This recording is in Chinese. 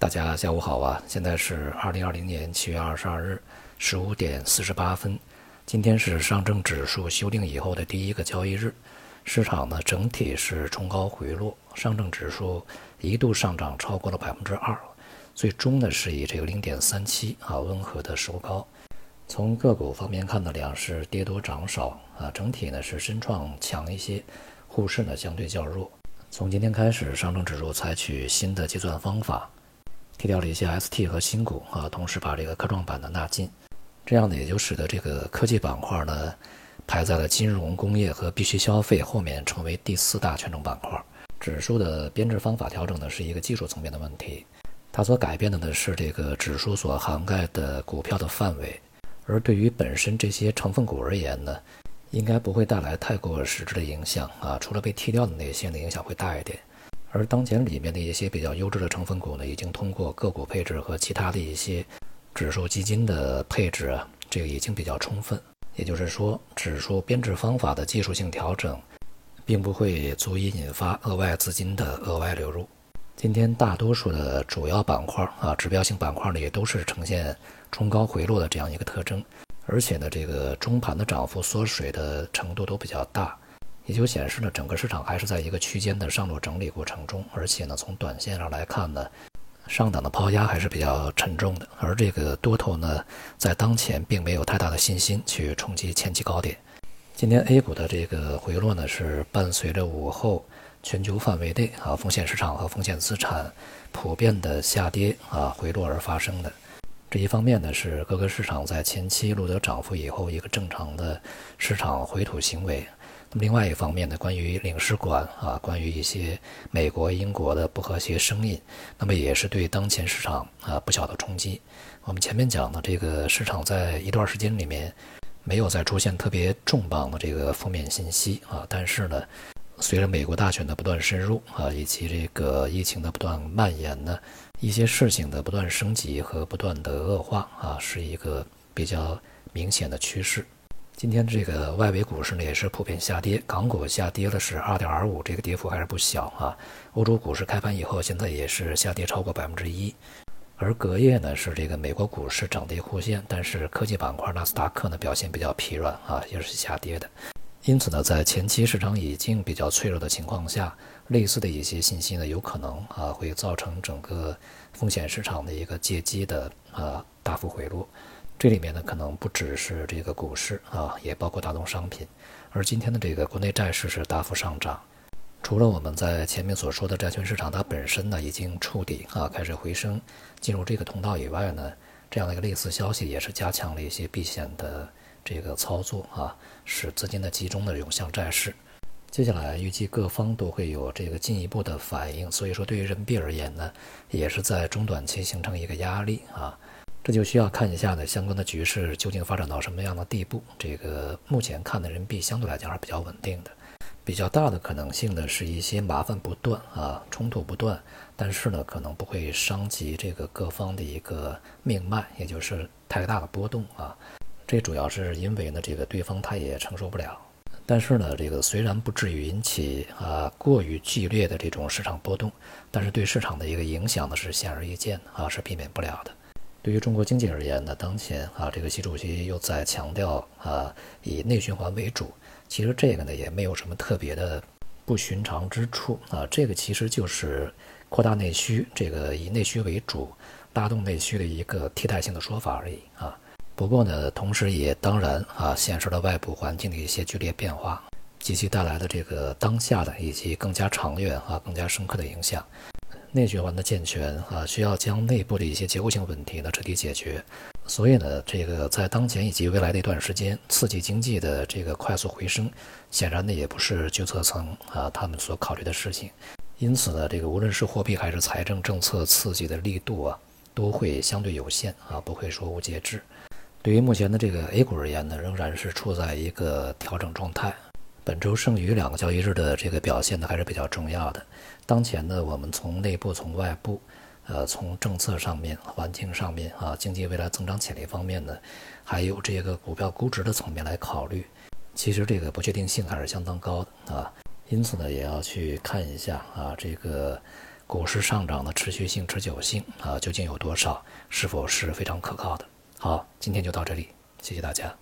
大家下午好啊！现在是二零二零年七月二十二日十五点四十八分。今天是上证指数修订以后的第一个交易日，市场呢整体是冲高回落，上证指数一度上涨超过了百分之二，最终呢是以这个零点三七啊温和的收高。从个股方面看呢，两市跌多涨少啊，整体呢是深创强一些，沪市呢相对较弱。从今天开始，上证指数采取新的计算方法。剔掉了一些 ST 和新股啊，同时把这个科创板的纳进，这样呢也就使得这个科技板块呢排在了金融、工业和必需消费后面，成为第四大权重板块。指数的编制方法调整呢是一个技术层面的问题，它所改变的呢是这个指数所涵盖的股票的范围，而对于本身这些成分股而言呢，应该不会带来太过实质的影响啊，除了被剔掉的那些呢影响会大一点。而当前里面的一些比较优质的成分股呢，已经通过个股配置和其他的一些指数基金的配置啊，这个已经比较充分。也就是说，指数编制方法的技术性调整，并不会足以引发额外资金的额外流入。今天大多数的主要板块啊，指标性板块呢，也都是呈现冲高回落的这样一个特征，而且呢，这个中盘的涨幅缩水的程度都比较大。也就显示呢，整个市场还是在一个区间的上落整理过程中，而且呢，从短线上来看呢，上档的抛压还是比较沉重的。而这个多头呢，在当前并没有太大的信心去冲击前期高点。今天 A 股的这个回落呢，是伴随着午后全球范围内啊风险市场和风险资产普遍的下跌啊回落而发生的。这一方面呢，是各个市场在前期录得涨幅以后一个正常的市场回吐行为。那么另外一方面呢，关于领事馆啊，关于一些美国、英国的不和谐声音，那么也是对当前市场啊不小的冲击。我们前面讲的这个市场在一段时间里面没有再出现特别重磅的这个负面信息啊，但是呢，随着美国大选的不断深入啊，以及这个疫情的不断蔓延呢，一些事情的不断升级和不断的恶化啊，是一个比较明显的趋势。今天这个外围股市呢也是普遍下跌，港股下跌了是二点二五，这个跌幅还是不小啊。欧洲股市开盘以后，现在也是下跌超过百分之一，而隔夜呢是这个美国股市涨跌互现，但是科技板块纳斯达克呢表现比较疲软啊，也是下跌的。因此呢，在前期市场已经比较脆弱的情况下，类似的一些信息呢有可能啊会造成整个风险市场的一个借机的啊大幅回落。这里面呢，可能不只是这个股市啊，也包括大宗商品。而今天的这个国内债市是大幅上涨，除了我们在前面所说的债券市场它本身呢已经触底啊，开始回升，进入这个通道以外呢，这样的一个类似消息也是加强了一些避险的这个操作啊，使资金的集中的涌向债市。接下来预计各方都会有这个进一步的反应，所以说对于人民币而言呢，也是在中短期形成一个压力啊。这就需要看一下呢，相关的局势究竟发展到什么样的地步。这个目前看的人民币相对来讲是比较稳定的，比较大的可能性呢是一些麻烦不断啊，冲突不断，但是呢可能不会伤及这个各方的一个命脉，也就是太大的波动啊。这主要是因为呢这个对方他也承受不了，但是呢这个虽然不至于引起啊过于剧烈的这种市场波动，但是对市场的一个影响呢是显而易见的啊，是避免不了的。对于中国经济而言呢，当前啊，这个习主席又在强调啊，以内循环为主。其实这个呢，也没有什么特别的不寻常之处啊。这个其实就是扩大内需，这个以内需为主，拉动内需的一个替代性的说法而已啊。不过呢，同时也当然啊，显示了外部环境的一些剧烈变化及其带来的这个当下的以及更加长远啊、更加深刻的影响。内循环的健全啊，需要将内部的一些结构性问题呢彻底解决。所以呢，这个在当前以及未来的一段时间，刺激经济的这个快速回升，显然呢也不是决策层啊他们所考虑的事情。因此呢，这个无论是货币还是财政政策刺激的力度啊，都会相对有限啊，不会说无节制。对于目前的这个 A 股而言呢，仍然是处在一个调整状态。本周剩余两个交易日的这个表现呢，还是比较重要的。当前呢，我们从内部、从外部，呃，从政策上面、环境上面啊，经济未来增长潜力方面呢，还有这个股票估值的层面来考虑，其实这个不确定性还是相当高的啊。因此呢，也要去看一下啊，这个股市上涨的持续性、持久性啊，究竟有多少？是否是非常可靠的？好，今天就到这里，谢谢大家。